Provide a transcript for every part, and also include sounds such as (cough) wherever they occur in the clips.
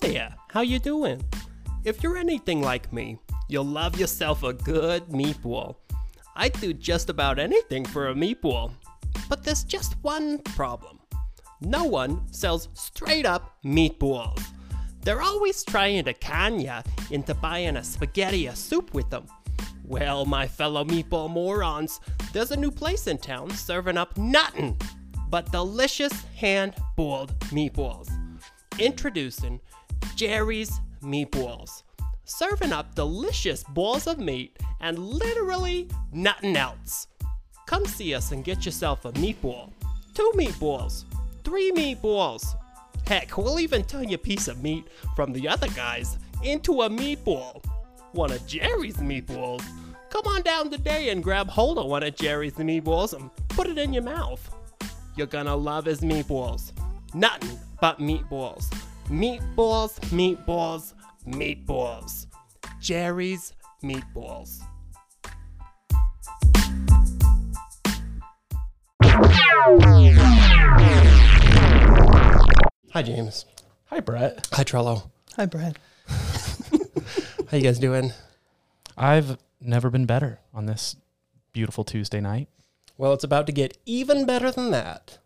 there, how you doing? If you're anything like me, you'll love yourself a good meatball. I'd do just about anything for a meatball. But there's just one problem. No one sells straight up meatballs. They're always trying to con ya into buying a spaghetti or soup with them. Well, my fellow meatball morons, there's a new place in town serving up nothing but delicious hand boiled meatballs. Introducing Jerry's Meatballs. Serving up delicious balls of meat and literally nothing else. Come see us and get yourself a meatball, two meatballs, three meatballs. Heck, we'll even turn your piece of meat from the other guys into a meatball. One of Jerry's meatballs? Come on down today and grab hold of one of Jerry's meatballs and put it in your mouth. You're gonna love his meatballs. Nothing but meatballs. Meatballs, meatballs, meatballs. Jerry's Meatballs. Hi, James. Hi, Brett. Hi, Trello. Hi, Brad. (laughs) How you guys doing? I've never been better on this beautiful Tuesday night. Well, it's about to get even better than that.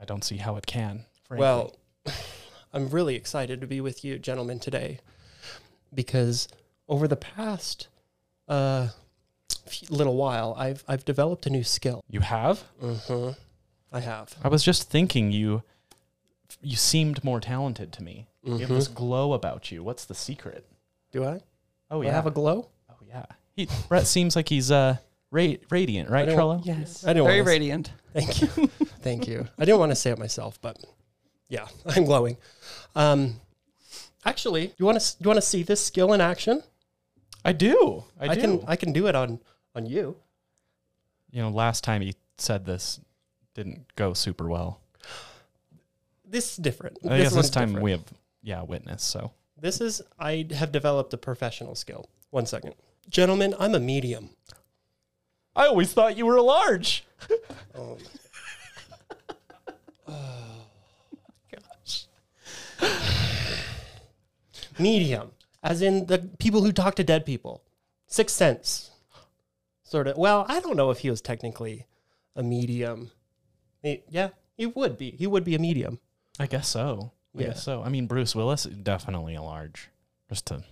I don't see how it can. Frankly. Well, I'm really excited to be with you, gentlemen, today because over the past uh, little while, I've I've developed a new skill. you have. Mm-hmm. I have. I was just thinking you. You seemed more talented to me. You have this glow about you. What's the secret? Do I? Oh Do yeah. I have a glow? oh yeah. He, Brett seems like he's uh ra- radiant, right, I Trello? Yes. I didn't Very want to. radiant. Thank you. Thank you. I didn't want to say it myself, but yeah, (laughs) I'm glowing. Um, actually, you want to you want to see this skill in action? I do. I, do. can I can do it on on you. you know, last time he said this didn't go super well. This is different. I guess this time different. we have yeah witness. So This is I have developed a professional skill. One second, gentlemen. I'm a medium. I always thought you were a large. (laughs) Um, (laughs) (sighs) medium, as in the people who talk to dead people. Sixth Sense, sort of. Well, I don't know if he was technically a medium. He- yeah, he would be. He would be a medium. I guess so. I Yeah. guess so. I mean, Bruce Willis definitely a large. Just to,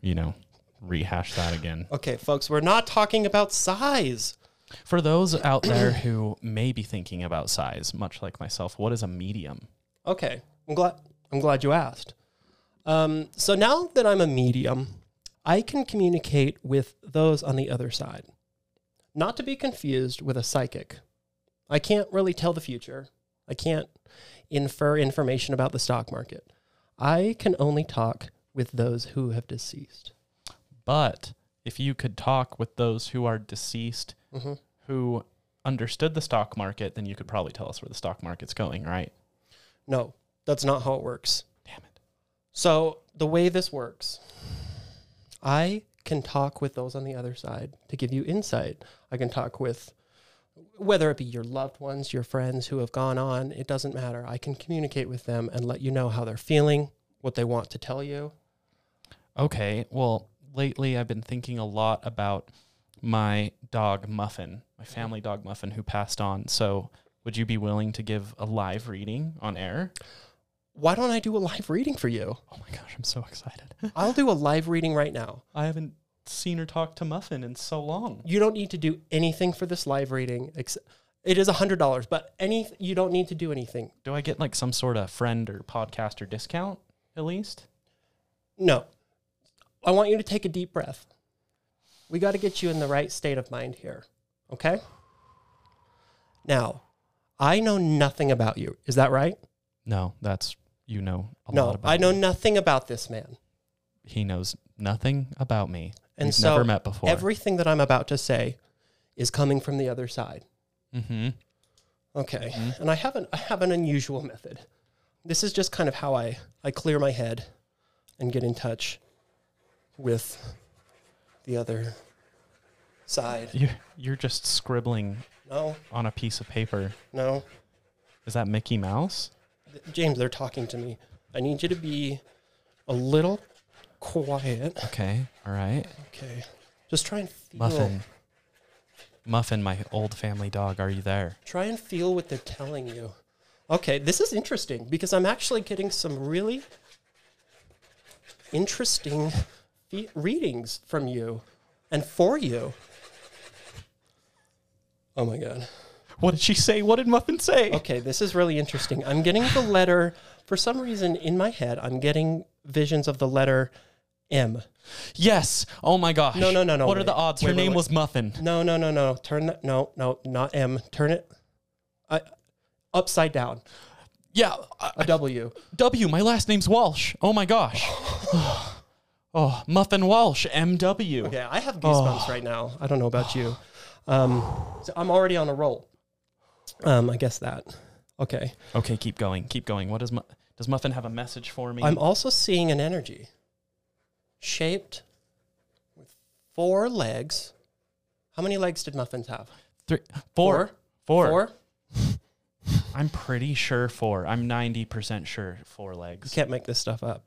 you know, rehash that again. Okay, folks, we're not talking about size. For those out there who may be thinking about size, much like myself, what is a medium? Okay, I'm glad. I'm glad you asked. Um, so now that I'm a medium, I can communicate with those on the other side, not to be confused with a psychic. I can't really tell the future. I can't infer information about the stock market. I can only talk with those who have deceased. But if you could talk with those who are deceased, hmm who understood the stock market, then you could probably tell us where the stock market's going, right? No, that's not how it works. Damn it. So the way this works, I can talk with those on the other side to give you insight. I can talk with whether it be your loved ones, your friends who have gone on, it doesn't matter. I can communicate with them and let you know how they're feeling, what they want to tell you. Okay. Well, lately I've been thinking a lot about my dog Muffin, my family dog Muffin, who passed on. So, would you be willing to give a live reading on air? Why don't I do a live reading for you? Oh my gosh, I'm so excited. (laughs) I'll do a live reading right now. I haven't seen her talk to Muffin in so long. You don't need to do anything for this live reading. Ex- it is $100, but any you don't need to do anything. Do I get like some sort of friend or podcaster discount at least? No. I want you to take a deep breath. We got to get you in the right state of mind here. Okay? Now, I know nothing about you. Is that right? No, that's you know a lot No, I know me. nothing about this man. he knows nothing about me. And We've so never met before. Everything that I'm about to say is coming from the other side. mm-hmm. Okay. Mhm. And I have an I have an unusual method. This is just kind of how I I clear my head and get in touch with the other side. You're you're just scribbling No, on a piece of paper. no. Is that Mickey Mouse? James, they're talking to me. I need you to be a little quiet. Okay. All right. Okay. Just try and feel. Muffin. Muffin, my old family dog, are you there? Try and feel what they're telling you. Okay, this is interesting because I'm actually getting some really interesting fe- readings from you and for you. Oh my god. What did she say? What did Muffin say? Okay, this is really interesting. I'm getting the letter, for some reason in my head, I'm getting visions of the letter M. Yes. Oh my gosh. No, no, no, no, What are the odds? Wait, Her wait, name wait. was Muffin. No, no, no, no. Turn that. No, no, not M. Turn it I, upside down. Yeah. uh, A W. W. My last name's Walsh. Oh my gosh. (sighs) oh, Muffin Walsh. M.W. Okay, I have goosebumps right now. I don't know about you. Um, so I'm already on a roll. Um, I guess that. Okay. Okay, keep going. Keep going. What does Mu- does Muffin have a message for me? I'm also seeing an energy shaped with four legs. How many legs did muffins have? Three, four. Four. Four? (laughs) I'm pretty sure four. I'm 90% sure four You legs. can't make this stuff up.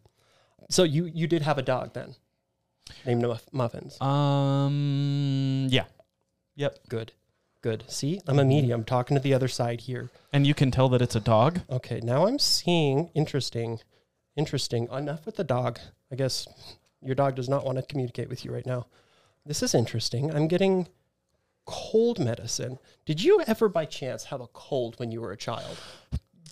So you you did have a dog then, named Muff- Muffins. Um, yeah. Yep. Good, good. See, I'm a medium talking to the other side here. And you can tell that it's a dog. Okay, now I'm seeing interesting, interesting. Enough with the dog. I guess your dog does not want to communicate with you right now. This is interesting. I'm getting cold medicine. Did you ever by chance have a cold when you were a child?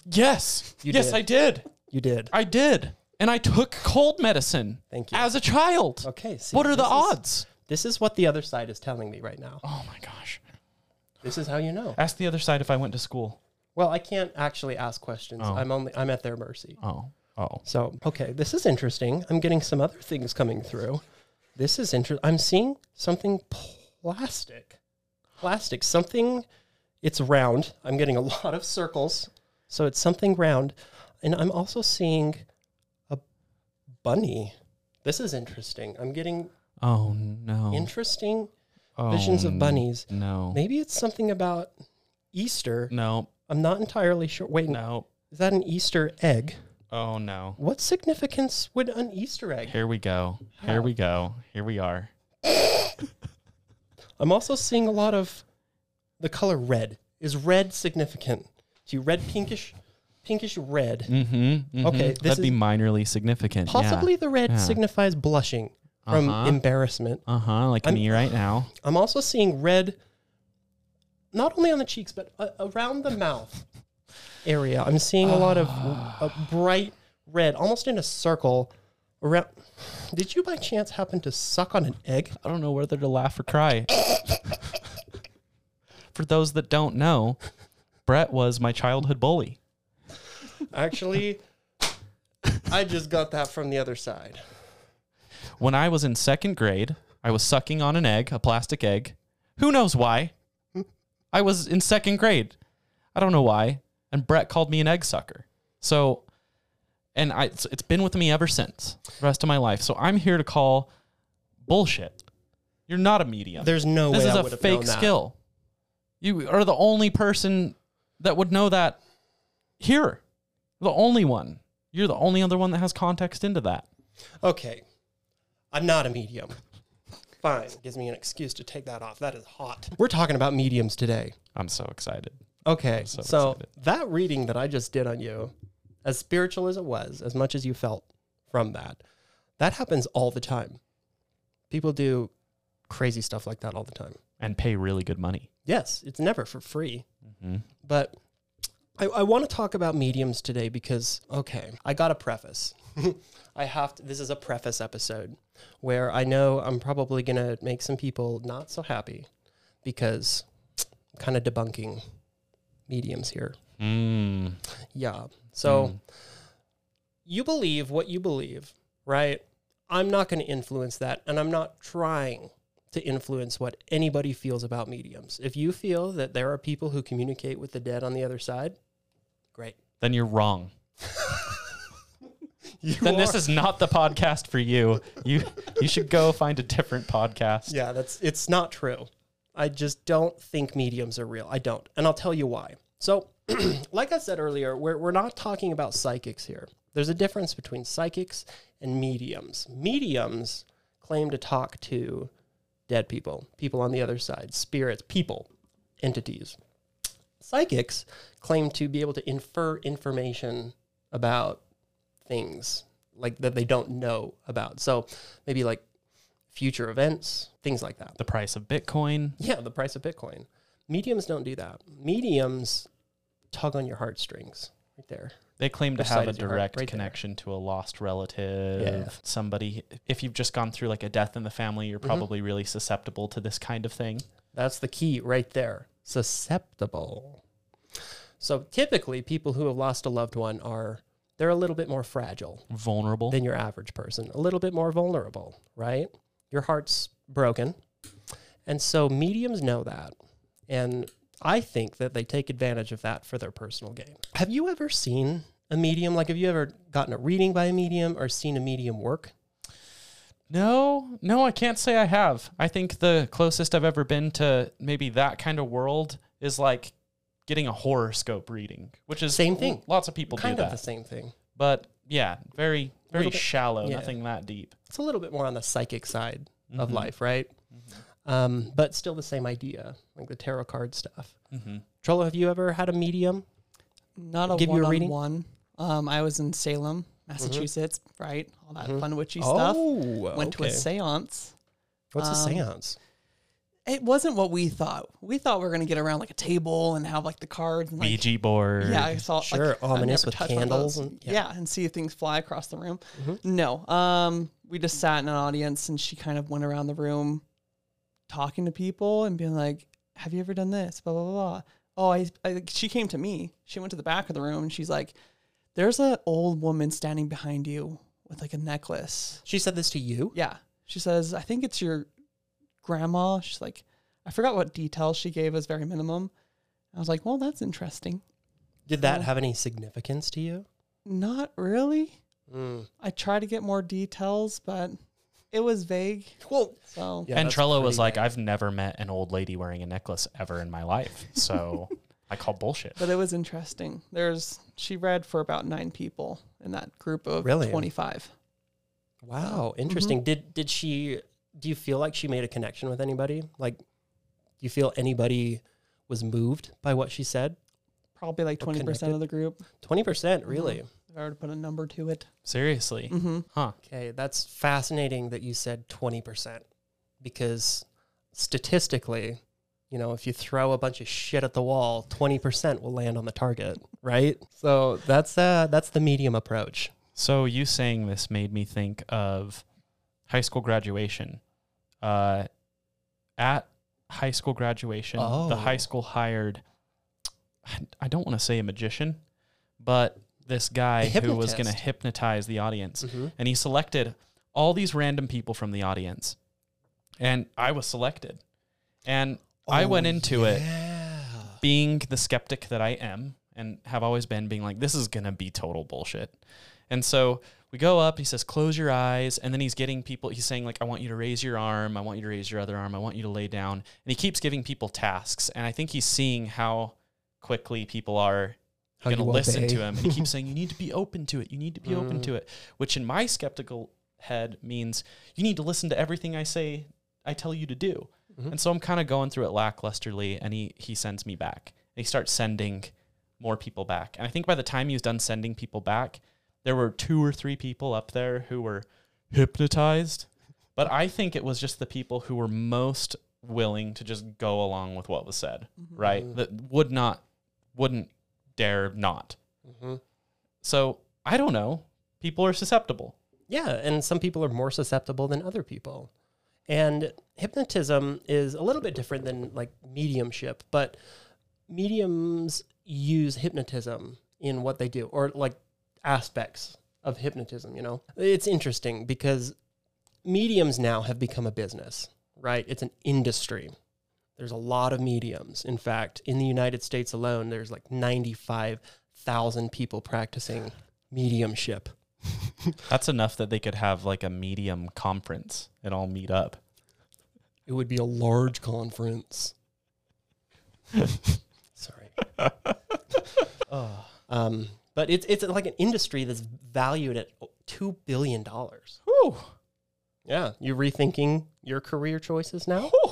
Yes. You yes, did. I did. You did. I did. And I took cold medicine Thank you. as a child. Okay, see, what are the is- odds? This is what the other side is telling me right now. Oh my gosh. This is how you know. Ask the other side if I went to school. Well, I can't actually ask questions. Oh. I'm only I'm at their mercy. Oh. Oh. So, okay, this is interesting. I'm getting some other things coming through. This is interesting. I'm seeing something plastic. Plastic. Something, it's round. I'm getting a (laughs) lot of circles. So it's something round. And I'm also seeing a bunny. This is interesting. I'm getting Oh no. interesting Oh, visions of bunnies. No. Maybe it's something about Easter. No. I'm not entirely sure. Wait, No. is that an Easter egg? Oh no. What significance would an Easter egg Here we go. Here we go. Here we are. (laughs) I'm also seeing a lot of the color red. Is red significant? Do you red pinkish, pinkish red? Mm-hmm. Okay, this That'd be is- minorly significant. Possibly the red Yeah. signifies blushing from Uh-huh. embarrassment. Uh huh. Like I'm- me right now. I'm also seeing red, not only on the cheeks but uh, around the mouth area. I'm seeing a lot of uh, bright red, almost in a circle. Around. Did you by chance happen to suck on an egg? I don't know whether to laugh or cry. (laughs) For those that don't know, Brett was my childhood bully. Actually, I just got that from the other side. When I was in second grade, I was sucking on an egg, a plastic egg. Who knows why? I was in second grade. I don't know why. And Brett called me an egg sucker. So, and I, it's, it's been with me ever since, the rest of my life. So I'm here to call bullshit. You're not a medium. There's no this way is I a fake known that. skill. You are the only person that would know that here. The only one. You're the only other one that has context into that. Okay. I'm not a medium. Fine. Gives me an excuse to take that off. That is hot. We're talking about mediums today. I'm so excited. Okay. so So, excited. that reading that I just did on you, as spiritual as it was, as much as you felt from that, that happens all the time. People do crazy stuff like that all the time. And pay really good money. Yes, it's never for free. hmm But I, I want to talk about mediums today because, okay, I got a preface. (laughs) I have to, this is a preface episode where I know I'm probably going to make some people not so happy because I'm kind of debunking mediums here. Mm. Yeah. So Mm. you believe what you believe, right? I'm not going to influence that, and I'm not trying to influence what anybody feels about mediums. If you feel that there are people who communicate with the dead on the other side, great. Then you're wrong. (laughs) You Then this is not the podcast for you. You you should go find a different podcast. yeah, that's it's not true. I just don't think mediums are real. I don't, and I'll tell you why. So (clears throat) like I said earlier, we're, we're not talking about psychics here. There's a difference between psychics and mediums. Mediums claim to talk to dead people, people on the other side, spirits, people, entities. Psychics claim to be able to infer information about things like that they don't know about. So maybe like future events, things like that. The price of Bitcoin. Yeah, the price of Bitcoin. Mediums don't do that. Mediums tug on your heartstrings right there. They claim to have a is your heart? direct Right there. connection to a lost relative, Yeah. somebody. If you've just gone through like a death in the family, you're Mhm. probably really susceptible to this kind of thing. That's the key right there. Susceptible. So typically people who have lost a loved one are they're a little bit more fragile Vulnerable. than your average person, a little bit more vulnerable, right? Your heart's broken. And so mediums know that. And I think that they take advantage of that for their personal gain. Have you ever seen a medium? Like, have you ever gotten a reading by a medium or seen a medium work? No, no, I can't say I have. I think the closest I've ever been to maybe that kind of world is like getting a horoscope reading, which is Same thing. Lots of people kind do of that, the same thing. but yeah, very, very bit- shallow. yeah. Nothing that deep. It's a little bit more on the psychic side of Mhm. life, right? Um, but still the same idea, like the tarot card stuff. Mm-hmm. Trello, have you ever had a medium? Not a Give you a one on reading? one. Um, I was in Salem, Massachusetts, right? All that Mhm. fun witchy stuff. Oh, Went to a seance. What's a um, seance? It wasn't what we thought. We thought we were gonna get around like a table and have like the cards and like Ouija board. yeah, I saw Sure, like, I've ominous never with touched one of candles and- yeah. yeah. and see if things fly across the room. Mhm. No, um, we just sat in an audience and she kind of went around the room, talking to people and being like, "Have you ever done this?" Blah blah blah. blah. Oh, I, I. She came to me. She went to the back of the room and she's like, "There's an old woman standing behind you with like a necklace." She said this to you? Yeah. She says, I think it's your grandma. She's like, I forgot what details she gave us, very minimum. I was like, well, that's interesting. Did that Oh. have any significance to you? Not really. Mm. I tried to get more details, but it was vague. Well, So Yeah, and Trello was pretty like, vague. I've never met an old lady wearing a necklace ever in my life. So (laughs) I call bullshit. but it was interesting. There's she read for about nine people in that group of Really? 25. wow, Mm-hmm. interesting. Did did she? Do you feel like she made a connection with anybody? Like, do you feel anybody was moved by what she said? Probably like 20% of the group. Twenty percent, really? If I were to put a number to it. Seriously. Mm-hmm. Huh. Okay, that's fascinating that you said 20% because statistically, you know, if you throw a bunch of shit at the wall, 20% will land on the target, right? So that's uh that's the medium approach. So you saying this made me think of high school graduation. Uh, at high school graduation, the Oh. high school hired, I don't want to say a magician, but this guy who was going to hypnotize the audience. Mm-hmm. And he selected all these random people from the audience. And I was selected. And I went into it being the skeptic that I am and have always been, being like, this is going to be total bullshit. And so we go up, he says, close your eyes. And then he's getting people, he's saying, like, I want you to raise your arm. I want you to raise your other arm. I want you to lay down. And he keeps giving people tasks. And I think he's seeing how quickly people are going to listen to him. And he keeps saying, you need to be open to it. You need to be open Mm. to it, which in my skeptical head means you need to listen to everything I say, I tell you to do. Mhm. And so I'm kind of going through it lacklusterly, and he he sends me back. And he starts sending more people back. And I think by the time he was done sending people back, there were two or three people up there who were hypnotized. But I think it was just the people who were most willing to just go along with what was said, right? Mhm. That would not, wouldn't dare not. Mm-hmm. So I don't know. People are susceptible. Yeah, and some people are more susceptible than other people. And hypnotism is a little bit different than like mediumship, but mediums use hypnotism in what they do or like aspects of hypnotism, you know. It's interesting because mediums now have become a business, right? It's an industry. There's a lot of mediums. In fact, in the United States alone, there's like 95,000 people practicing mediumship. (laughs) That's enough that they could have like a medium conference and all meet up. It would be a large conference. (laughs) Sorry. Oh. (laughs) Um, but it's it's like an industry that's valued at two billion dollars. Whew. Yeah, you rethinking your career choices now? Whew.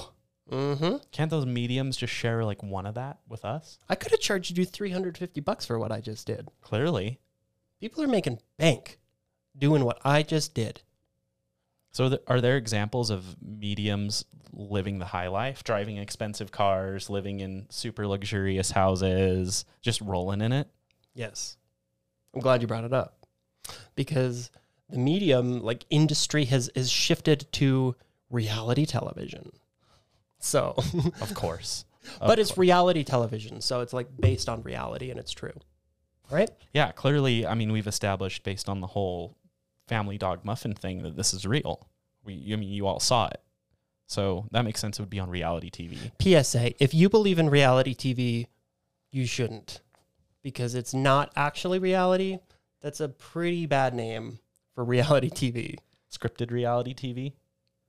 Mm-hmm. Can't those mediums just share like one of that with us? I could have charged you three hundred fifty bucks for what I just did. Clearly. People are making bank doing what I just did. So, th- are there examples of mediums living the high life, driving expensive cars, living in super luxurious houses, just rolling in it? Yes. I'm glad you brought it up. Because the medium like industry has is shifted to reality television. So, (laughs) Of course. but Of it's course. reality television, so it's like based on reality and it's true. Right? yeah, clearly. I mean, we've established based on the whole family dog muffin thing that this is real. We, I mean, you all saw it. So that makes sense. It would be on reality TV. PSA, if you believe in reality TV, you shouldn't because it's not actually reality. That's a pretty bad name for reality (laughs) TV. Scripted reality TV.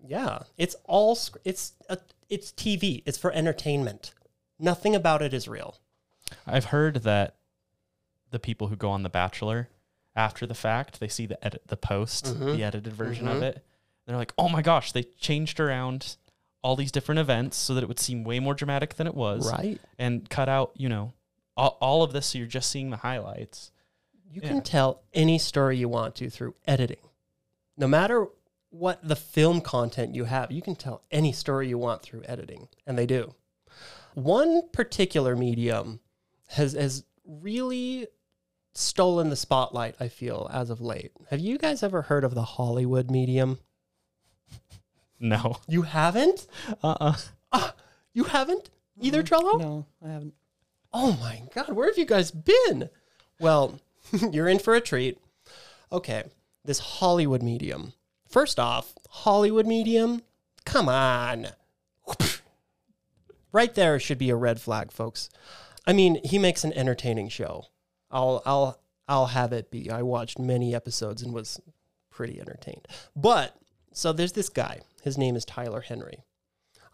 Yeah, it's all it's a, it's TV. It's for entertainment. Nothing about it is real. I've heard that the people who go on The Bachelor after the fact, they see the edit, the post, Mhm. the edited version of Mhm. it. They're like, "Oh my gosh, they changed around all these different events so that it would seem way more dramatic than it was, Right? and cut out, you know, all, all of this so you're just seeing the highlights." You Yeah. can tell any story you want to through editing. No matter what the film content you have, you can tell any story you want through editing, and they do. One particular medium has has really stolen the spotlight, I feel, as of late. Have you guys ever heard of the Hollywood medium? No. You haven't? Uh-uh. Ah, you haven't? Either Trello? No, I haven't. Oh my God, where have you guys been? Well, (laughs) you're in for a treat. Okay, this Hollywood medium. First off, Hollywood medium, come on. Right there should be a red flag, folks. I mean, he makes an entertaining show. I'll I'll I'll have it be. I watched many episodes and was pretty entertained. But so there's this guy. His name is Tyler Henry.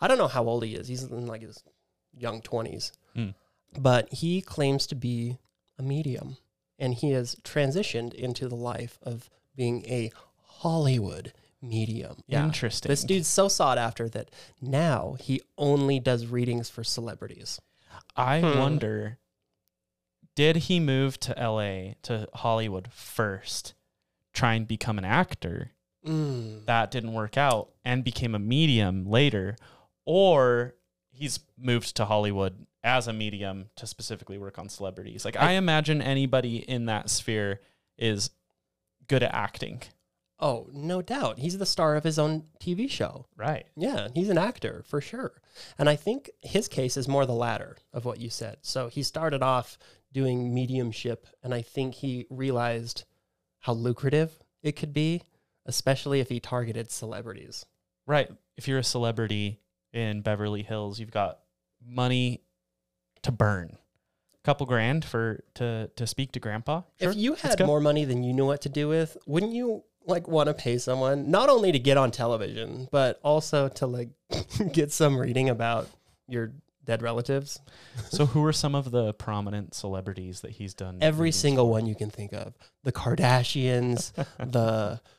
I don't know how old he is. He's in like his young 20s. Hmm. But he claims to be a medium and he has transitioned into the life of being a Hollywood medium. Yeah. Interesting. This dude's so sought after that now he only does readings for celebrities. I Hmm. wonder did he move to LA to Hollywood first, try and become an actor? Mm. That didn't work out and became a medium later, or he's moved to Hollywood as a medium to specifically work on celebrities. Like I, I- imagine anybody in that sphere is good at acting. Oh, no doubt. He's the star of his own TV show. Right. Yeah, he's an actor for sure. And I think his case is more the latter of what you said. So he started off doing mediumship, and I think he realized how lucrative it could be, especially if he targeted celebrities. Right. If you're a celebrity in Beverly Hills, you've got money to burn. A couple grand for to to speak to grandpa. Sure, if you had more money than you knew what to do with, wouldn't you like want to pay someone not only to get on television, but also to like (laughs) get some reading about your dead relatives? So who are some of the prominent celebrities that he's done? Every single one you can think of. The Kardashians, the (laughs)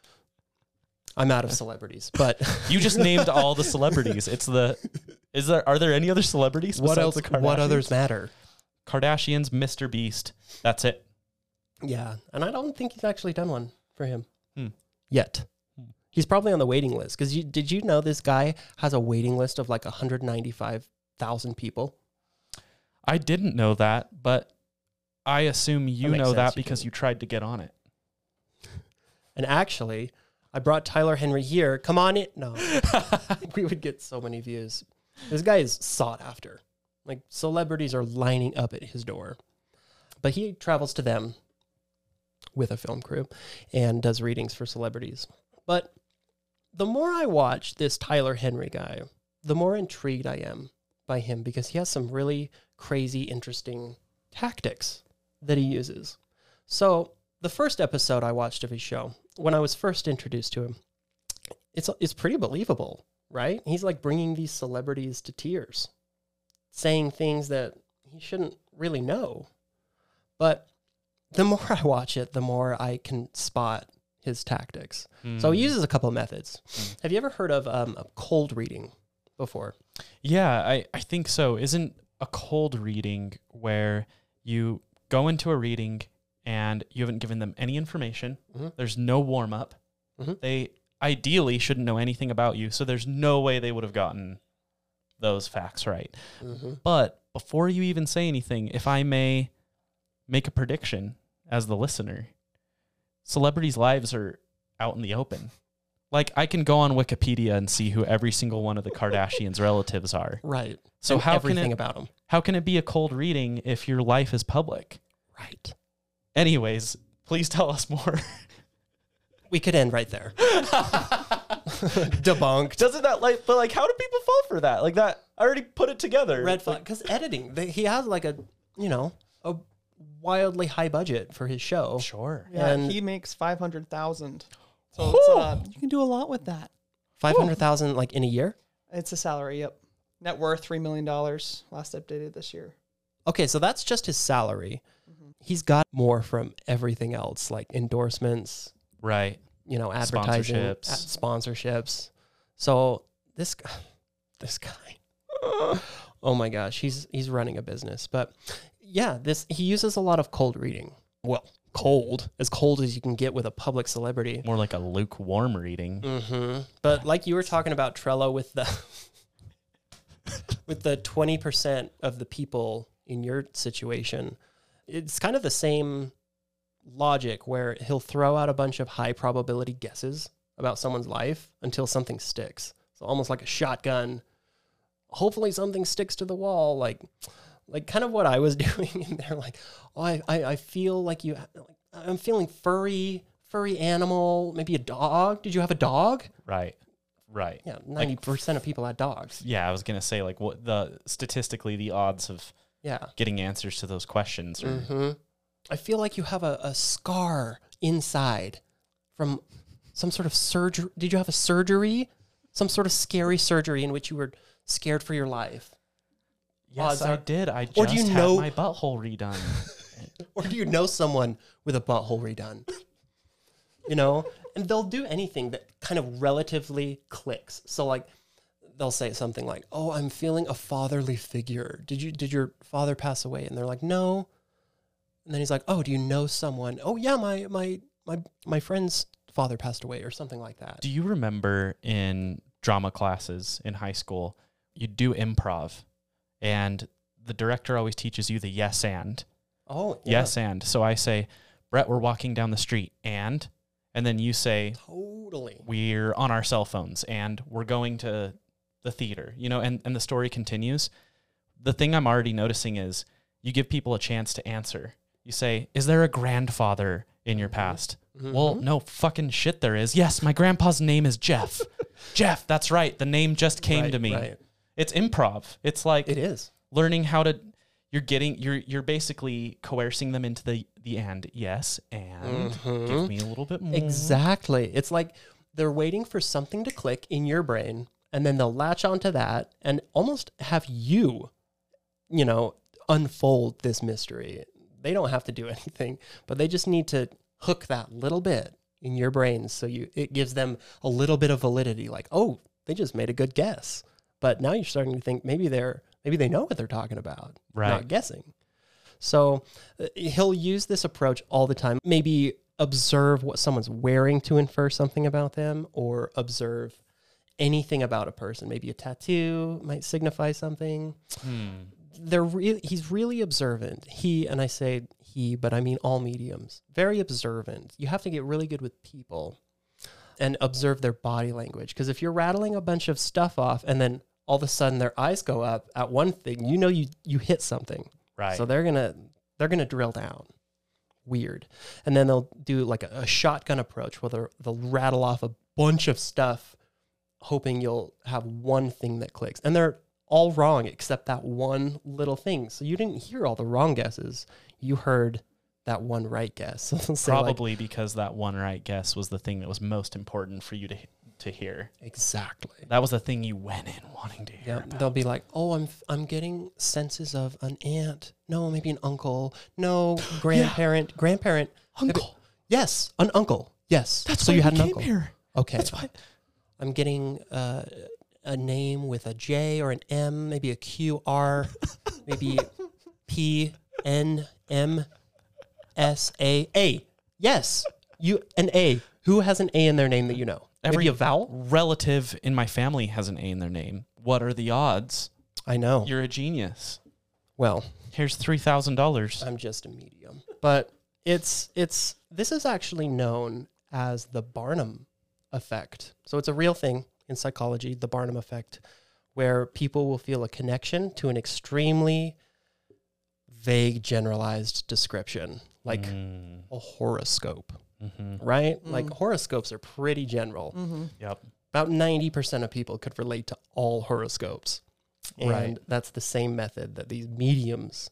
I'm out of celebrities, but (laughs) You just named all the celebrities. It's the is there are there any other celebrities? what besides else? What others matter? Kardashians, Mr. Beast. That's it. Yeah, and I don't think he's actually done one for him Hmm. yet. Hmm. He's probably on the waiting list because you did you know this guy has a waiting list of like 195,000 people? I didn't know that, but I assume you makes know that you because you tried to get on it. (laughs) And actually, I brought Tyler Henry here. Come on it. No. (laughs) we would get so many views. This guy is sought after. Like celebrities are lining up at his door. But he travels to them with a film crew and does readings for celebrities. But the more I watch this Tyler Henry guy, the more intrigued I am by him because he has some really crazy, interesting tactics that he uses. So, the first episode I watched of his show, when I was first introduced to him, it's it's pretty believable, right? He's like bringing these celebrities to tears, saying things that he shouldn't really know. But the more I watch it, the more I can spot his tactics. So he Mm. uses a couple of methods. Mm. Have you ever heard of um, cold reading before? Yeah, I, I think so. Isn't a cold reading where you go into a reading and you haven't given them any information? Mhm. There's no warm up. Mhm. They ideally shouldn't know anything about you. So there's no way they would have gotten those facts right. Mm-hmm. But before you even say anything, if I may make a prediction as the listener, celebrities' lives are out in the open. Like I can go on Wikipedia and see who every single one of the Kardashians' relatives are. Right. So And how can everything it about them? how can it be a cold reading if your life is public? Right. Anyways, please tell us more. (laughs) We could end right there. (laughs) Debunked. Doesn't that like but like how do people fall for that? Like that I already put it together. Red flag. Because editing, they, he has like a, you know, a wildly high budget for his show. Sure. Yeah, And- he makes five hundred thousand. So it's, uh, you can do a lot with that. Five hundred thousand like in a year. It's a salary. Yep. Net worth three million dollars. Last updated this year. Okay, so that's just his salary. He's got more from everything else, like endorsements, Right. you know, advertising, Sponsorships. a- sponsorships. So this guy, (laughs) this guy, (laughs) oh my gosh, he's he's running a business. But yeah, this he uses a lot of cold reading. Well, cold, as cold as you can get with a public celebrity. More like a lukewarm reading. Mm-hmm. But like you were talking about Trello with the (laughs) with the twenty percent of the people in your situation, it's kind of the same logic where he'll throw out a bunch of high probability guesses about someone's life until something sticks. So almost like a shotgun. Hopefully something sticks to the wall, like like kind of what I was (laughs) doing in there. Like, oh, I I, I feel like you. Like, I'm feeling furry, furry animal, maybe a dog. Did you have a dog? Right. Right. Yeah, ninety percent of people had dogs. Yeah, I was gonna say like what the statistically the odds of Yeah. getting answers to those questions are hmm I feel like you have a, a scar inside from some sort of surgery. Did you have a surgery? Some sort of scary surgery in which you were scared for your life. Yes, odds I are- did. I just Or do you had know- my butthole redone. (laughs) Or do you know someone with a butthole redone? You know? And they'll do anything that kind of relatively clicks. So like they'll say something like, "Oh, I'm feeling a fatherly figure. Did you did your father pass away?" And they're like, "No." And then he's like, "Oh, do you know someone?" "Oh, yeah, my my my my friend's father passed away or something like that." do you remember in drama classes in high school, you do improv and the director always teaches you the yes and. oh, yeah. Yes and. So I say, Brett, we're walking down the street and and then you say Totally. we're on our cell phones and we're going to the theater, you know, and, and the story continues. The thing I'm already noticing is you give people a chance to answer. You say, Is there a grandfather in your past? Well, Mhm. no fucking shit there is. Yes, my grandpa's name is Jeff. (laughs) Jeff, that's right. The name just came Right, to me. right. It's improv. It's like It is. learning how to you're getting you're you're basically coercing them into the the and yes and Mhm. give me a little bit more. Exactly. It's like they're waiting for something to click in your brain and then they'll latch onto that and almost have you, you know, unfold this mystery. They don't have to do (laughs) anything, but they just need to hook that little bit in your brain so you it gives them a little bit of validity like, "Oh, they just made a good guess." But now you're starting to think maybe they're maybe they know what they're talking about, Right. not guessing. So uh, he'll use this approach all the time. Maybe observe what someone's wearing to infer something about them, or observe anything about a person. Maybe a tattoo might signify something. Hmm. They're re- he's really observant. He and I say he, but I mean all mediums. Very observant. You have to get really good with people and observe their body language because if you're rattling a bunch of stuff off and then all of a sudden their eyes go up at one thing, you know you you hit something. Right. So they're gonna they're gonna drill down. Weird. And then they'll do like a, a shotgun approach where they'll, they'll rattle off a bunch of stuff, hoping you'll have one thing that clicks. And they're all wrong except that one little thing. So you didn't hear all the wrong guesses. You heard that one right guess. (laughs) So they'll like, Probably because that one right guess was the thing that was most important for you to to hear. Exactly. That was the thing you went in wanting to hear. Yep. They'll be like, "Oh, I'm I'm getting senses of an aunt. No, maybe an uncle. No, (gasps) grandparent. Grandparent. Maybe- Uncle. Yes, an uncle. Yes. That's so why you had an came uncle. here. Okay. That's why. I'm getting uh, a name with a J or an M, maybe a Q R, (laughs) maybe P N M S A A. Yes, you an A. Who has an A in their name that you know? Every- maybe a vowel. relative in my family has an A in their name. What are the odds? I know. You're a genius. well, Here's three thousand dollars. I'm just a medium. But it's it's this is actually known as the Barnum effect. So it's a real thing in psychology, the Barnum effect, where people will feel a connection to an extremely vague generalized description, like Mm, a horoscope, mhm. right? Like horoscopes are pretty general. Mm-hmm. Yep. About 90% of people could relate to all horoscopes. And Right. that's the same method that these mediums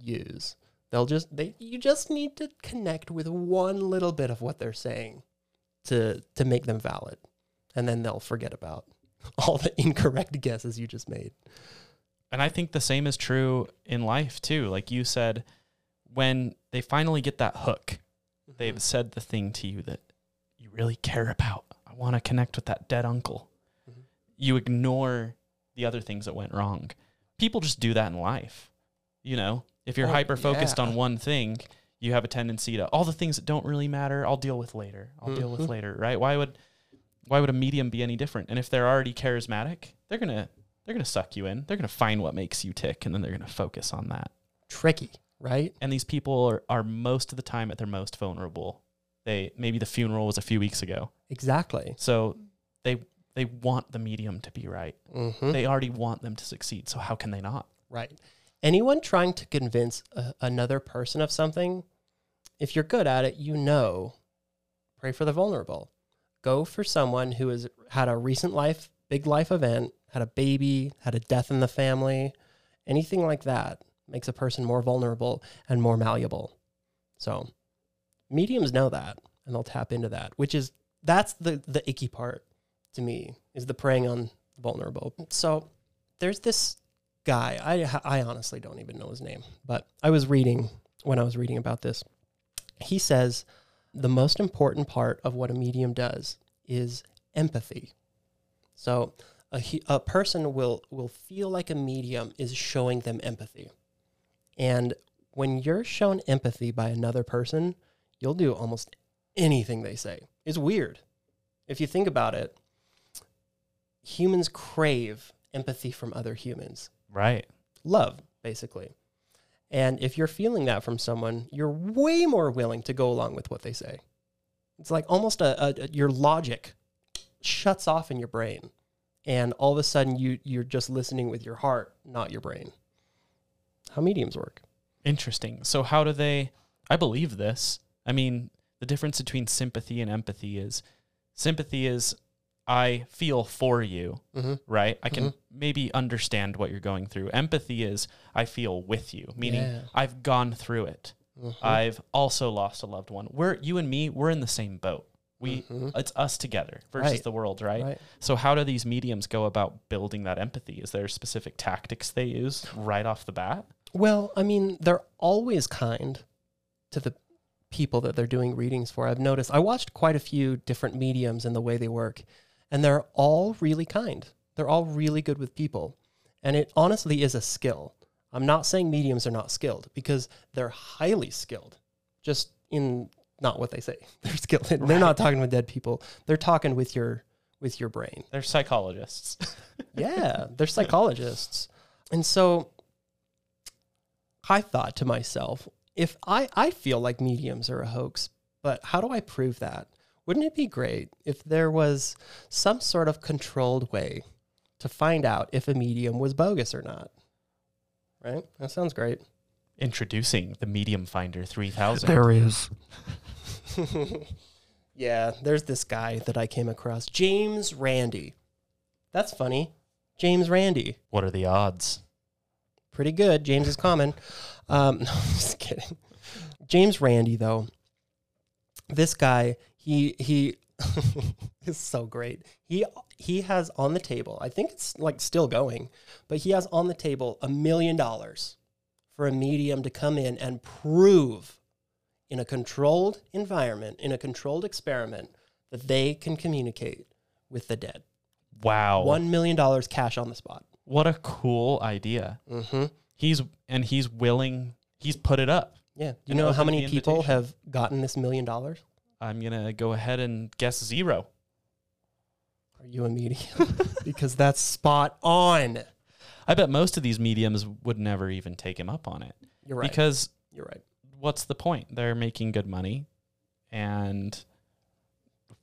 use. They'll just they you just need to connect with one little bit of what they're saying to to make them valid. And then they'll forget about (laughs) all the incorrect guesses you just made. And I think the same is true in life too. Like you said, when they finally get that hook, they've said the thing to you that you really care about. I want to connect with that dead uncle. Mhm. You ignore the other things that went wrong. People just do that in life. You know, if you're Oh, hyper focused yeah. on one thing, you have a tendency to all the things that don't really matter, I'll deal with later. I'll deal with Mhm. later, right? Why would why would a medium be any different? And if they're already charismatic, they're going to they're going to suck you in. They're going to find what makes you tick and then they're going to focus on that. Tricky, right? And these people are, are most of the time at their most vulnerable. They maybe the funeral was a few weeks ago. Exactly. So they they want the medium to be right. Mhm. They already want them to succeed. So how can they not? Right. Anyone trying to convince a, another person of something, if you're good at it, you know, pray for the vulnerable. Go for someone who has had a recent life, big life event, had a baby, had a death in the family, anything like that makes a person more vulnerable and more malleable. So, mediums know that and they'll tap into that, which is that's the the icky part to me is the preying on the vulnerable. So, there's this guy. I I honestly don't even know his name, but I was reading when I was reading about this. He says the most important part of what a medium does is empathy. So a a person will will feel like a medium is showing them empathy. And when you're shown empathy by another person, you'll do almost anything they say. It's weird. If you think about it, humans crave empathy from other humans Right. love, basically. And if you're feeling that from someone, you're way more willing to go along with what they say. It's like almost a, a, a- your logic shuts off in your brain, and all of a sudden you you're just listening with your heart, not your brain. How mediums work? Interesting. So how do they I believe this. I mean, the difference between sympathy and empathy is sympathy is I feel for you, Mm-hmm. right? I can mm-hmm. maybe understand what you're going through. Empathy is I feel with you, meaning Yeah. I've gone through it. Mm-hmm. I've also lost a loved one. We're you and me, we're in the same boat. We mm-hmm. it's us together versus Right. the world, right? Right. So how do these mediums go about building that empathy? Is there specific tactics they use right off the bat? Well, I mean, they're always kind to the people that they're doing readings for. I've noticed, I watched quite a few different mediums and the way they work, and they're all really kind. They're all really good with people. And it honestly is a skill. I'm not saying mediums are not skilled because they're highly skilled, just in not what they say. (laughs) They're skilled. in- They're not talking with dead people. They're talking with your with your brain. They're psychologists. (laughs) Yeah, they're psychologists. And so I thought to myself, if I, I feel like mediums are a hoax, but how do I prove that? Wouldn't it be great if there was some sort of controlled way to find out if a medium was bogus or not? Right? That sounds great. Introducing the Medium Finder 3000. There is. (laughs) Yeah, there's this guy that I came across, James Randi. That's funny. James Randi. What are the odds? Pretty good. James is common. Um, (laughs) no, I'm just kidding. James Randi, though, this guy, he he (laughs) is so great. He he has on the table. I think it's like still going, but he has on the table a million dollars for a medium to come in and prove in a controlled environment, in a controlled experiment, that they can communicate with the dead. Wow. One million dollars cash on the spot. What a cool idea. Mm-hmm. He's and he's willing. He's put it up. Yeah. Do you know how many people invitation. have gotten this million dollars? I'm gonna go ahead and guess zero. Are you a medium? (laughs) because that's spot on. I bet most of these mediums would never even take him up on it You're right. because You're right. what's the point? They're making good money, and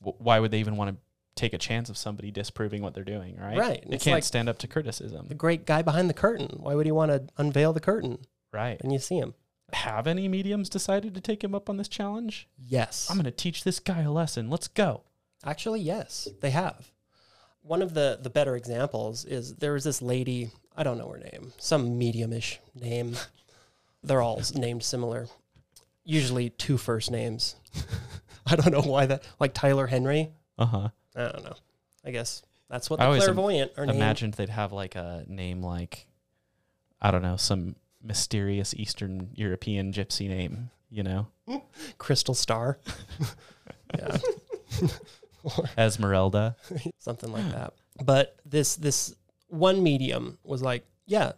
w- why would they even want to take a chance of somebody disproving what they're doing? Right? Right. They can't like- stand up to criticism. The great guy behind the curtain. Why would he want to unveil the curtain? Right. And you see him. Have any mediums decided to take him up on this challenge? Yes. I'm gonna teach this guy a lesson. Let's go. Actually, yes, they have. One of the the better examples is there was this lady, I don't know her name, some medium-ish name. (laughs) They're all named similar. Usually two first names. (laughs) I don't know why that like Tyler Henry. Uh huh. I don't know. I guess that's what I the im- clairvoyant are named. Imagined they'd have like a name like, I don't know, some mysterious Eastern European gypsy name. You know, (laughs) Crystal Star. (laughs) yeah. (laughs) Esmeralda. something like that. But this this one medium was like, yeah.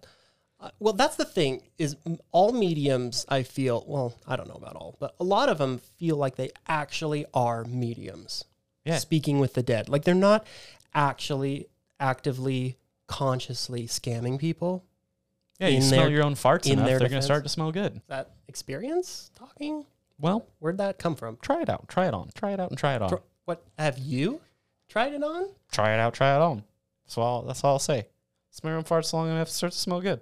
Uh, well, that's the thing is all mediums I feel, well, I don't know about all, but a lot of them feel like they actually are mediums. Yeah. Speaking with the dead. Like they're not actually actively consciously scamming people. Yeah, you smell their- your own farts in enough, they're gonna start to smell good. That experience talking? Well, Where'd that come from? try it out. Try it on. Try it out and try it on. Tr- What have you tried it on? try it out. Try it on. That's all. That's all I'll say. Smell your own farts long enough, it starts to smell good.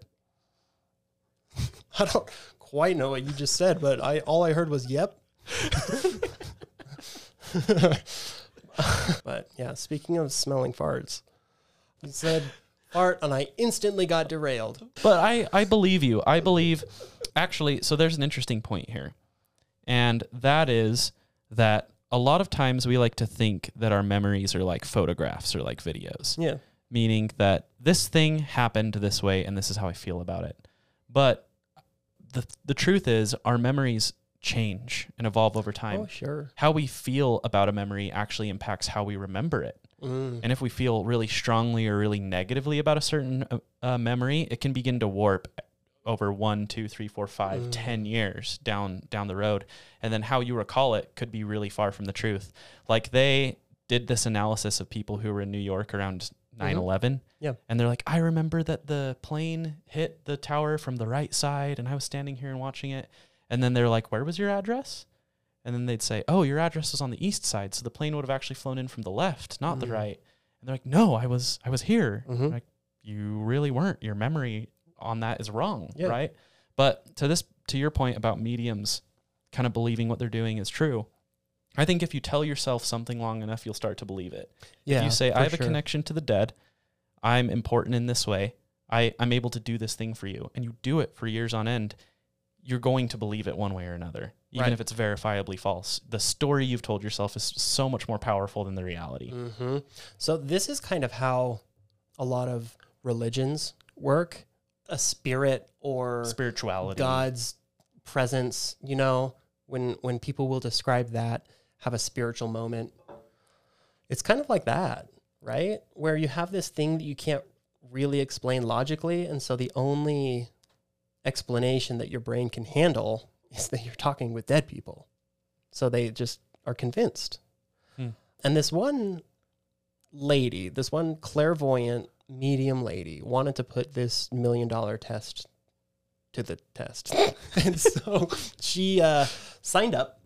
(laughs) I don't quite know what you just said, but I all I heard was "yep." (laughs) (laughs) (laughs) but yeah, speaking of smelling farts, you said fart, and I instantly got derailed. But I, I believe you. I believe, actually, so there's an interesting point here. And that is that a lot of times we like to think that our memories are like photographs or like videos, Yeah, meaning that this thing happened this way and this is how I feel about it. But the, the truth is, our memories change and evolve over time. oh sure. How we feel about a memory actually impacts how we remember it. Mm. And if we feel really strongly or really negatively about a certain uh, uh, memory, it can begin to warp over one, two, three, four, five, Mm. ten years down down the road. And then how you recall it could be really far from the truth. Like they did this analysis of people who were in New York around 9 11. Mm-hmm. Yeah. And they're like, I remember that the plane hit the tower from the right side and I was standing here and watching it. And then they're like, Where was your address? And then they'd say, Oh, your address was on the east side. So the plane would have actually flown in from the left, not the Mhm. right. And they're like, No, I was I was here. Mhm. Like, you really weren't. Your memory on that is wrong. Yeah. Right. But to this to your point about mediums kind of believing what they're doing is true. I think if you tell yourself something long enough, you'll start to believe it. Yeah, if you say, I have sure. a connection to the dead, I'm important in this way, I, I'm able to do this thing for you, and you do it for years on end, you're going to believe it one way or another, even Right. if it's verifiably false. The story you've told yourself is so much more powerful than the reality. hmm So this is kind of how a lot of religions work. A spirit or Spirituality. God's presence, you know, when when people will describe that, have a spiritual moment. It's kind of like that, right? Where you have this thing that you can't really explain logically, and so the only explanation that your brain can handle is that you're talking with dead people. So they just are convinced. Hmm. And this one lady, this one clairvoyant medium lady wanted to put this million dollar test to the test. (laughs) and so she uh, signed up,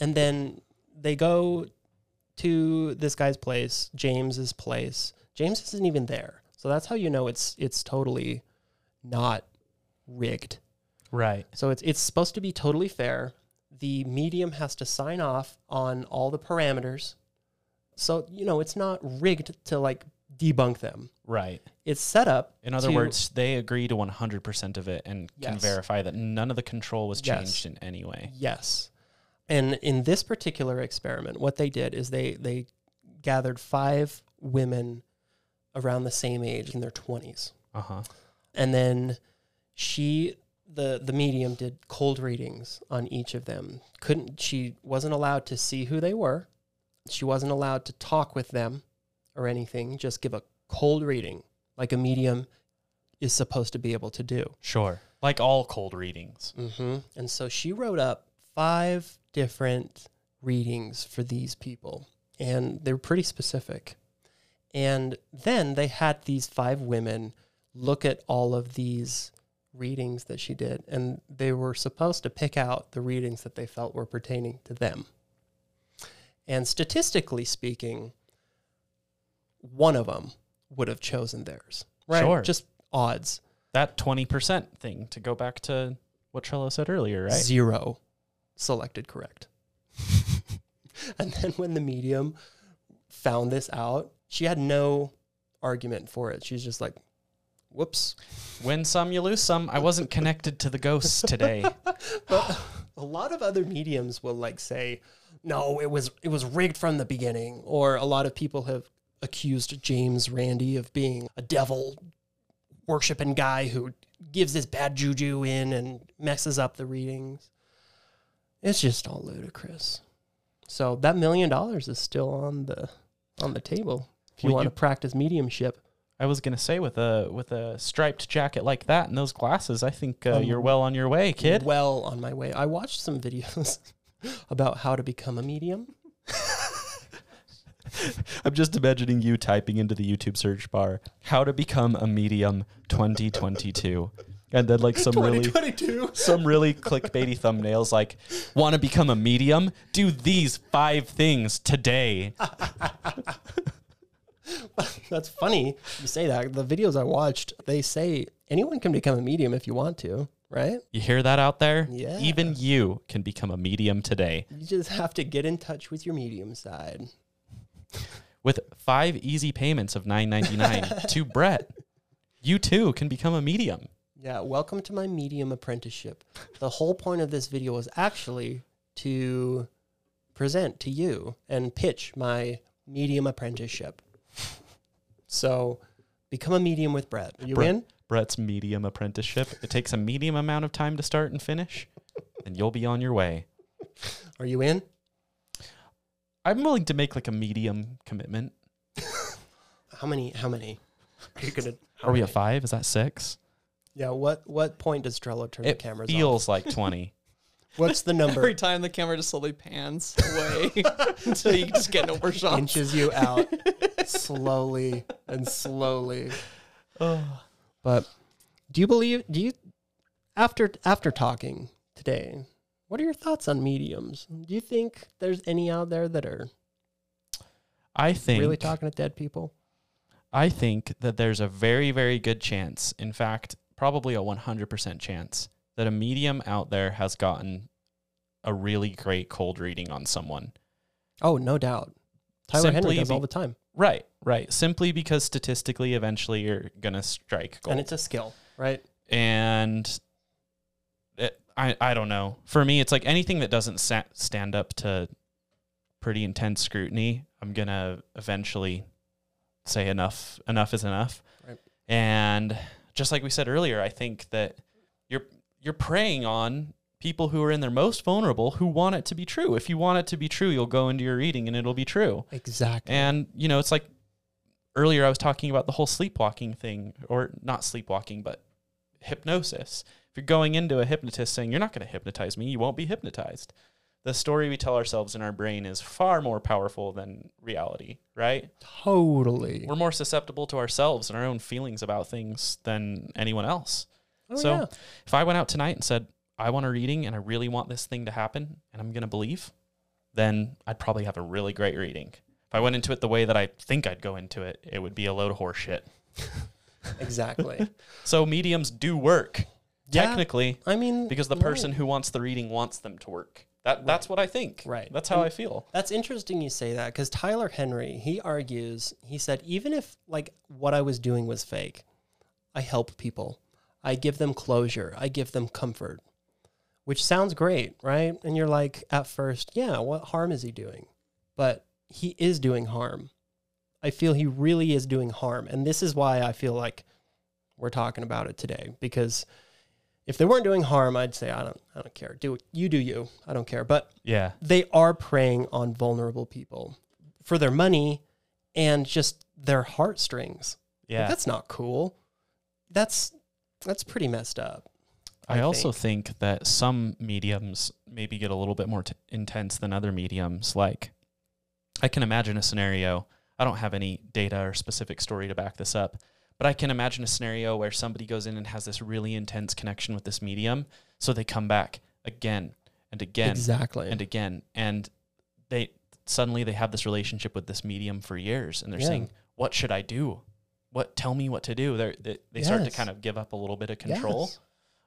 and then they go to this guy's place, James's place. James isn't even there, so that's how you know it's it's totally not rigged. Right. So it's it's supposed to be totally fair. The medium has to sign off on all the parameters. So, you know, it's not rigged to like debunk them. Right. It's set up. In other to- words, they agree to 100% of it and can verify that none of the control was Yes. changed in any way. Yes. And in this particular experiment, what they did is they they gathered five women around the same age in their 20s. Uh huh. And then she the the medium did cold readings on each of them. Couldn't she wasn't allowed to see who they were. She wasn't allowed to talk with them or anything, just give a cold reading like a medium is supposed to be able to do. Sure. Like all cold readings. hmm And so she wrote up five different readings for these people, and they were pretty specific. And then they had these five women look at all of these readings that she did, and they were supposed to pick out the readings that they felt were pertaining to them. And statistically speaking, one of them would have chosen theirs. Right? Sure. Just odds. That 20% thing to go back to what Trello said earlier, right? Zero selected correct. (laughs) and then when the medium found this out, she had no argument for it. She's just like, whoops. Win some, you lose some. I wasn't connected to the ghosts today. (laughs) But a lot of other mediums will like say, no, it was it was rigged from the beginning. Or a lot of people have accused James Randi of being a devil worshiping guy who gives this bad juju in and messes up the readings. It's just all ludicrous. So that million dollars is still on the on the table if you Well, want you- to practice mediumship. I was gonna say with a with a striped jacket like that and those glasses, I think uh, Um, you're well on your way, kid. Well on my way. I watched some videos (laughs) about how to become a medium. (laughs) I'm just imagining you typing into the YouTube search bar how to become a medium 2022, and then like some really (laughs) some really clickbaity thumbnails like want to become a medium do these five things today (laughs) That's funny you say that. The videos I watched, they say anyone can become a medium if you want to, right? you hear that out there Yeah. even you can become a medium today You just have to get in touch with your medium side. with five easy payments of 9.99 (laughs) to brett you too can become a medium Yeah, welcome to my medium apprenticeship. The whole point of this video was actually to present to you and pitch my medium apprenticeship. So become a medium with Brett. Are you Brett. in? brett's medium apprenticeship it takes a medium amount of time to start and finish and you'll be on your way Are you in? i'm willing to make like a medium commitment (laughs) How many? How many? Are you gonna? are we many? at five is that six Yeah. What What point does Trello turn it the cameras on? feels like 20 off? (laughs) What's the number? Every time the camera just slowly pans away (laughs) until you just get no more shots. inches you out slowly and slowly. (sighs) But do you believe? Do you after after talking today? What are your thoughts on mediums? Do you think there's any out there that are i think really talking to dead people? I think that there's a very, very good chance, in fact, probably a 100% chance, that a medium out there has gotten a really great cold reading on someone. Oh, no doubt. Tyler Henry Simply does all the time, Right, right. Simply because statistically, eventually, you're going to strike gold. and it's a skill, right? and it, I, I don't know. For me, it's like anything that doesn't sa- stand up to pretty intense scrutiny, I'm going to eventually say enough enough is enough. Right. And just like we said earlier, I think that you're you're preying on people who are in their most vulnerable who want it to be true. If you want it to be true, you'll go into your reading and it'll be true. Exactly. And you know, it's like earlier I was talking about the whole sleepwalking thing, or not sleepwalking, but hypnosis. If you're going into a hypnotist saying you're not going to hypnotize me, you won't be hypnotized. The story we tell ourselves in our brain is far more powerful than reality, right? totally. We're more susceptible to ourselves and our own feelings about things than anyone else. Oh, so yeah. if I went out tonight and said, I want a reading and I really want this thing to happen and I'm going to believe, then I'd probably have a really great reading. If I went into it the way that I think I'd go into it, it would be a load of horseshit. (laughs) (laughs) exactly. So mediums do work, Yeah. technically, I mean, because the right. person who wants the reading wants them to work. That That's what I think. Right. That's how And- I feel. That's interesting you say that because Tyler Henry, he argues, he said, even if like what I was doing was fake, I help people. I give them closure. I give them comfort. which sounds great, right? And you're like, at first, yeah, what harm is he doing? But he is doing harm. I feel he really is doing harm. And this is why I feel like we're talking about it today because if they weren't doing harm, I'd say I don't I don't care. Do it. You do you. I don't care. But Yeah. they are preying on vulnerable people for their money and just their heartstrings. Like, Yeah. that's not cool. That's that's pretty messed up. I, I also think that some mediums maybe get a little bit more t- intense than other mediums. Like, I can imagine a scenario. I don't have any data or specific story to back this up, but I can imagine a scenario where somebody goes in and has this really intense connection with this medium. So they come back again and again exactly. and again. And they suddenly they have this relationship with this medium for years and they're Yeah. saying, What should I do? What tell me what to do? They're, they they start to kind of give up a little bit of control. Yes.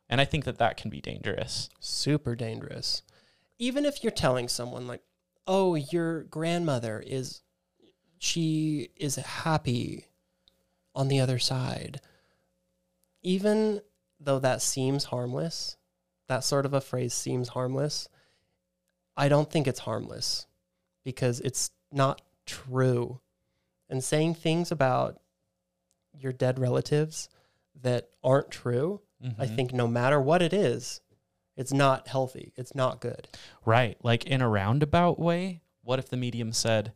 And I think that that can be dangerous. super dangerous. Even if you're telling someone like, "Oh, your grandmother is she is happy on the other side." Even though that seems harmless, that sort of a phrase seems harmless, I don't think it's harmless because it's not true. And saying things about your dead relatives that aren't true I Mhm. think no matter what it is, it's not healthy. It's not good. Right. Like in a roundabout way, what if the medium said,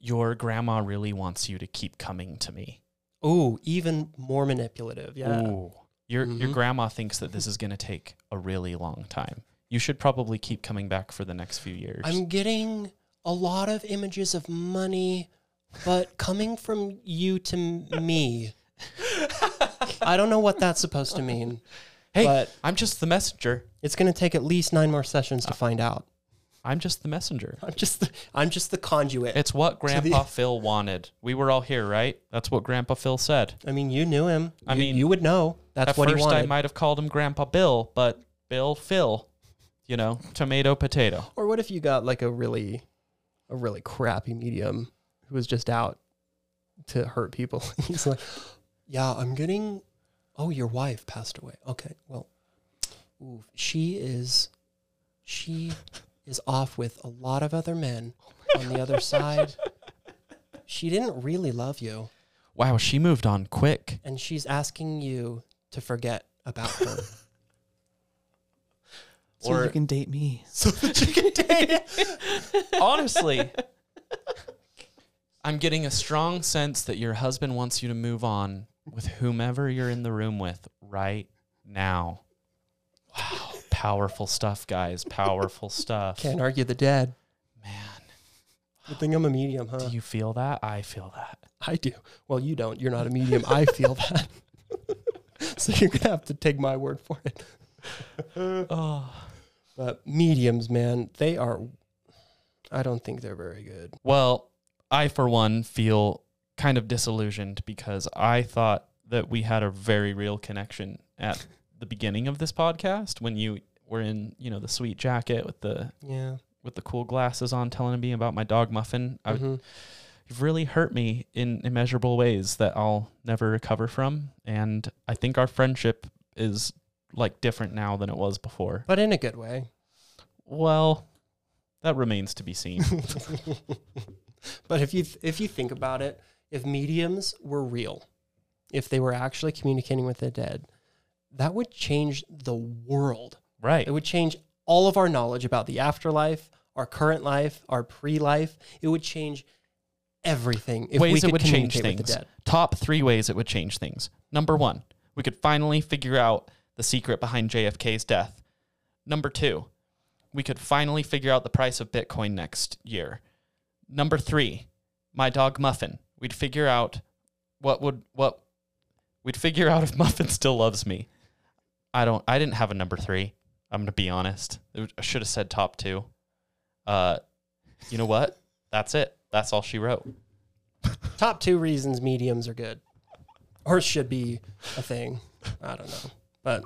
Your grandma really wants you to keep coming to me? Ooh, even more manipulative. Yeah. Ooh. Your your Mhm. grandma thinks that this is gonna take a really long time. You should probably keep coming back for the next few years. I'm getting a lot of images of money, but coming from you to me. I don't know what that's supposed to mean, hey, but I'm just the messenger. it's going to take at least nine more sessions to find out. I'm just the messenger. I'm just the, I'm just the conduit. It's what Grandpa (laughs) Phil wanted. We were all here, right? That's what Grandpa Phil said. I mean, you knew him. I You- mean, you would know. That's At what he first, I might have called him Grandpa Bill, but Bill Phil, you know, tomato potato. Or what if you got like a really, a really crappy medium who was just out to hurt people? (laughs) He's like, yeah, I'm getting. Oh, your wife passed away. Okay, well, ooh, she is, she is off with a lot of other men oh on the other side. (laughs) She didn't really love you, Wow, she moved on quick. and she's asking you to forget about her. (laughs) So Or- you can date me. so that you can date. Honestly, I'm getting a strong sense that your husband wants you to move on with whomever you're in the room with right now. Wow, powerful stuff, guys. Powerful stuff. Can't argue the dead. Man, Good thing I'm a medium, huh? do you feel that? I feel that. I do. Well, you don't. You're not a medium. I feel that. (laughs) so you're gonna have to take my word for it. (laughs) Oh. But mediums, man, they are. I don't think they're very good. Well, I, for one, feel kind of disillusioned because I thought that we had a very real connection at the beginning of this podcast when you were in, you know, the sweet jacket with the Yeah. with the cool glasses on, telling me about my dog Muffin. I, Mhm. You've really hurt me in immeasurable ways that I'll never recover from, and I think our friendship is like different now than it was before. But in a good way. Well, that remains to be seen. (laughs) but if you th- if you think about it, if mediums were real, if they were actually communicating with the dead, that would change the world. right. It would change all of our knowledge about the afterlife, our current life, our pre-life. It would change everything if we ways could it would change things. Top three ways it would change things. Number one, we could finally figure out the secret behind JFK's death. Number two, we could finally figure out the price of Bitcoin next year. Number three, my dog Muffin. We'd figure out what would what we'd figure out if (laughs) Muffin still loves me. I don't. I didn't have a number three. I'm gonna be honest. I should have said top two. Uh, you know what? That's it. That's all she wrote. (laughs) Top two reasons mediums are good, or should be a thing. I don't know, but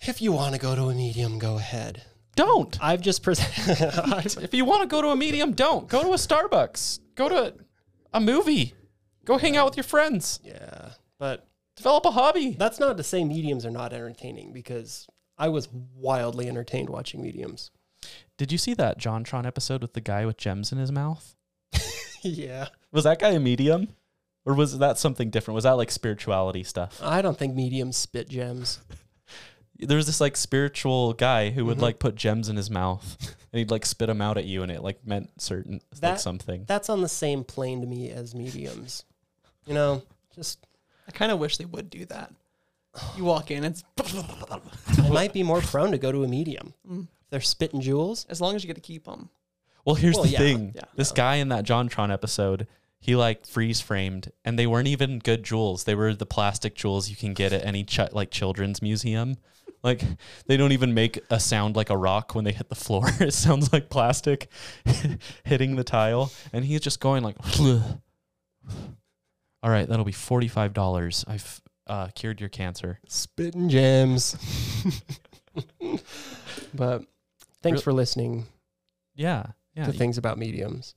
if you want to go to a medium, go ahead. Don't. I've just presented. (laughs) If you want to go to a medium, don't. Go to a Starbucks. Go to a movie. Go hang out with your friends. yeah, but Develop a hobby. that's not to say mediums are not entertaining because I was wildly entertained watching mediums. Did you see that JonTron episode with the guy with gems in his mouth? (laughs) yeah. Was that guy a medium? Or was that something different? Was that like spirituality stuff? I don't think mediums spit gems. There was this like spiritual guy who would Mhm. like put gems in his mouth and he'd like spit them out at you and it like meant certain like something. That's on the same plane to me as mediums. You know, just I kind of wish they would do that. You walk in, it's (laughs) I might be more prone to go to a medium. Mm. They're spitting jewels. as long as you get to keep them. Well, here's Well, the yeah, thing. yeah. this guy in that JonTron episode, he like freeze framed, and they weren't even good jewels. They were the plastic jewels you can get at any ch- like children's museum. Like they don't even make a sound like a rock when they hit the floor. (laughs) it sounds like plastic (laughs) hitting the tile, and he's just going like. (sighs) All right, that'll be forty five dollars. I've uh, cured your cancer. Spitting gems. (laughs) but thanks Real- for listening Yeah, yeah. to things about mediums.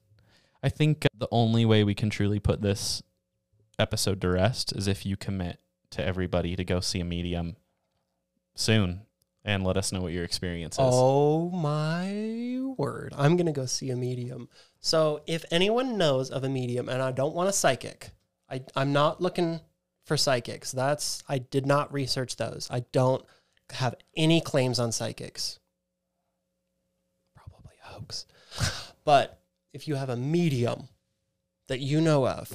I think the only way we can truly put this episode to rest is if you commit to everybody to go see a medium soon and let us know what your experience is. Oh my word. I'm going to go see a medium. So if anyone knows of a medium, and I don't want a psychic, I, I'm not looking for psychics. That's, I did not research those. I don't have any claims on psychics. Probably a hoax. (laughs) But if you have a medium that you know of,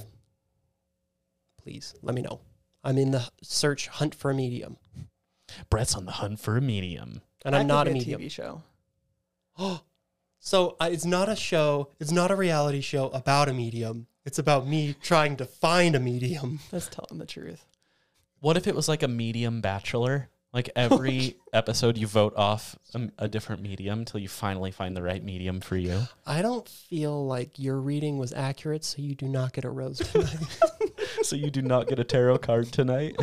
please let me know. I'm in the search hunt for a medium, Brett's on the hunt for a medium. and That I'm could not a medium. TV show. Oh, (gasps) so uh, it's not a show. It's not a reality show about a medium. It's about me trying to find a medium. (laughs) That's telling the truth. What if it was like a medium bachelor? Like every (laughs) episode, you vote off a, a different medium till you finally find the right medium for you. I don't feel like your reading was accurate, so you do not get a rose (laughs) tonight. so you do not get a tarot card tonight.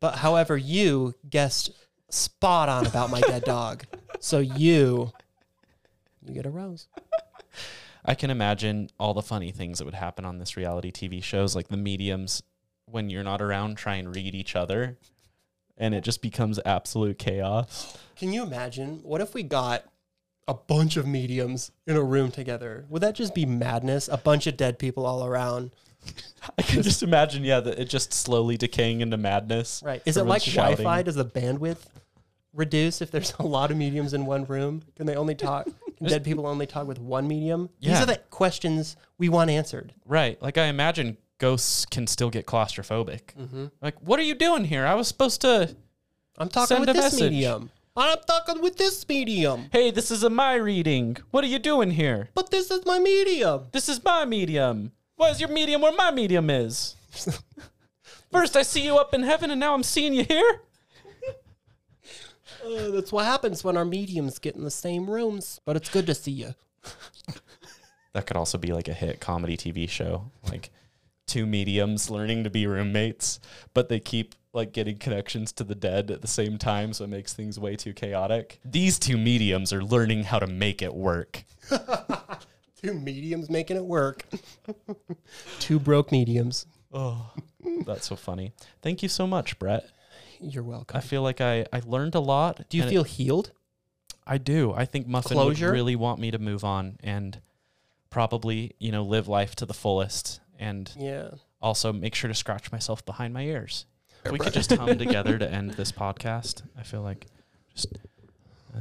But however, you guessed spot on about my dead dog, so you you get a rose. I can imagine all the funny things that would happen on this reality TV shows, like the mediums when you're not around try and read each other, and it just becomes absolute chaos. Can you imagine? What if we got a bunch of mediums in a room together? Would that just be madness? A bunch of dead people all around. (laughs) I can just imagine, yeah, that it just slowly decaying into madness. Right. Is it like Wi-Fi? Does the bandwidth reduce if there's a lot of mediums in one room? Can they only talk? (laughs) Can dead people only talk with one medium? These Yeah. are the questions we want answered. Right. Like I imagine ghosts can still get claustrophobic. Mm-hmm. Like, what are you doing here? I was supposed to. I'm talking Send with a this message. medium. I'm talking with this medium. Hey, this is a my reading. What are you doing here? But this is my medium. This is my medium. Why is your medium where my medium is? (laughs) First, I see you up in heaven, and now I'm seeing you here. Uh, that's what happens when our mediums get in the same rooms. But it's good to see you. (laughs) That could also be like a hit comedy TV show, like two mediums learning to be roommates, but they keep like getting connections to the dead at the same time, so it makes things way too chaotic. These two mediums are learning how to make it work. (laughs) Two mediums making it work. (laughs) Two broke mediums. Oh, that's so funny. Thank you so much, Brett. You're welcome. I feel like I, I learned a lot. Do you and it- feel healed? I do. I think Muffin Closure? would really want me to move on and probably, you know, live life to the fullest and Yeah. also make sure to scratch myself behind my ears. If we could just hum (laughs) together to end this podcast, I feel like just. uh,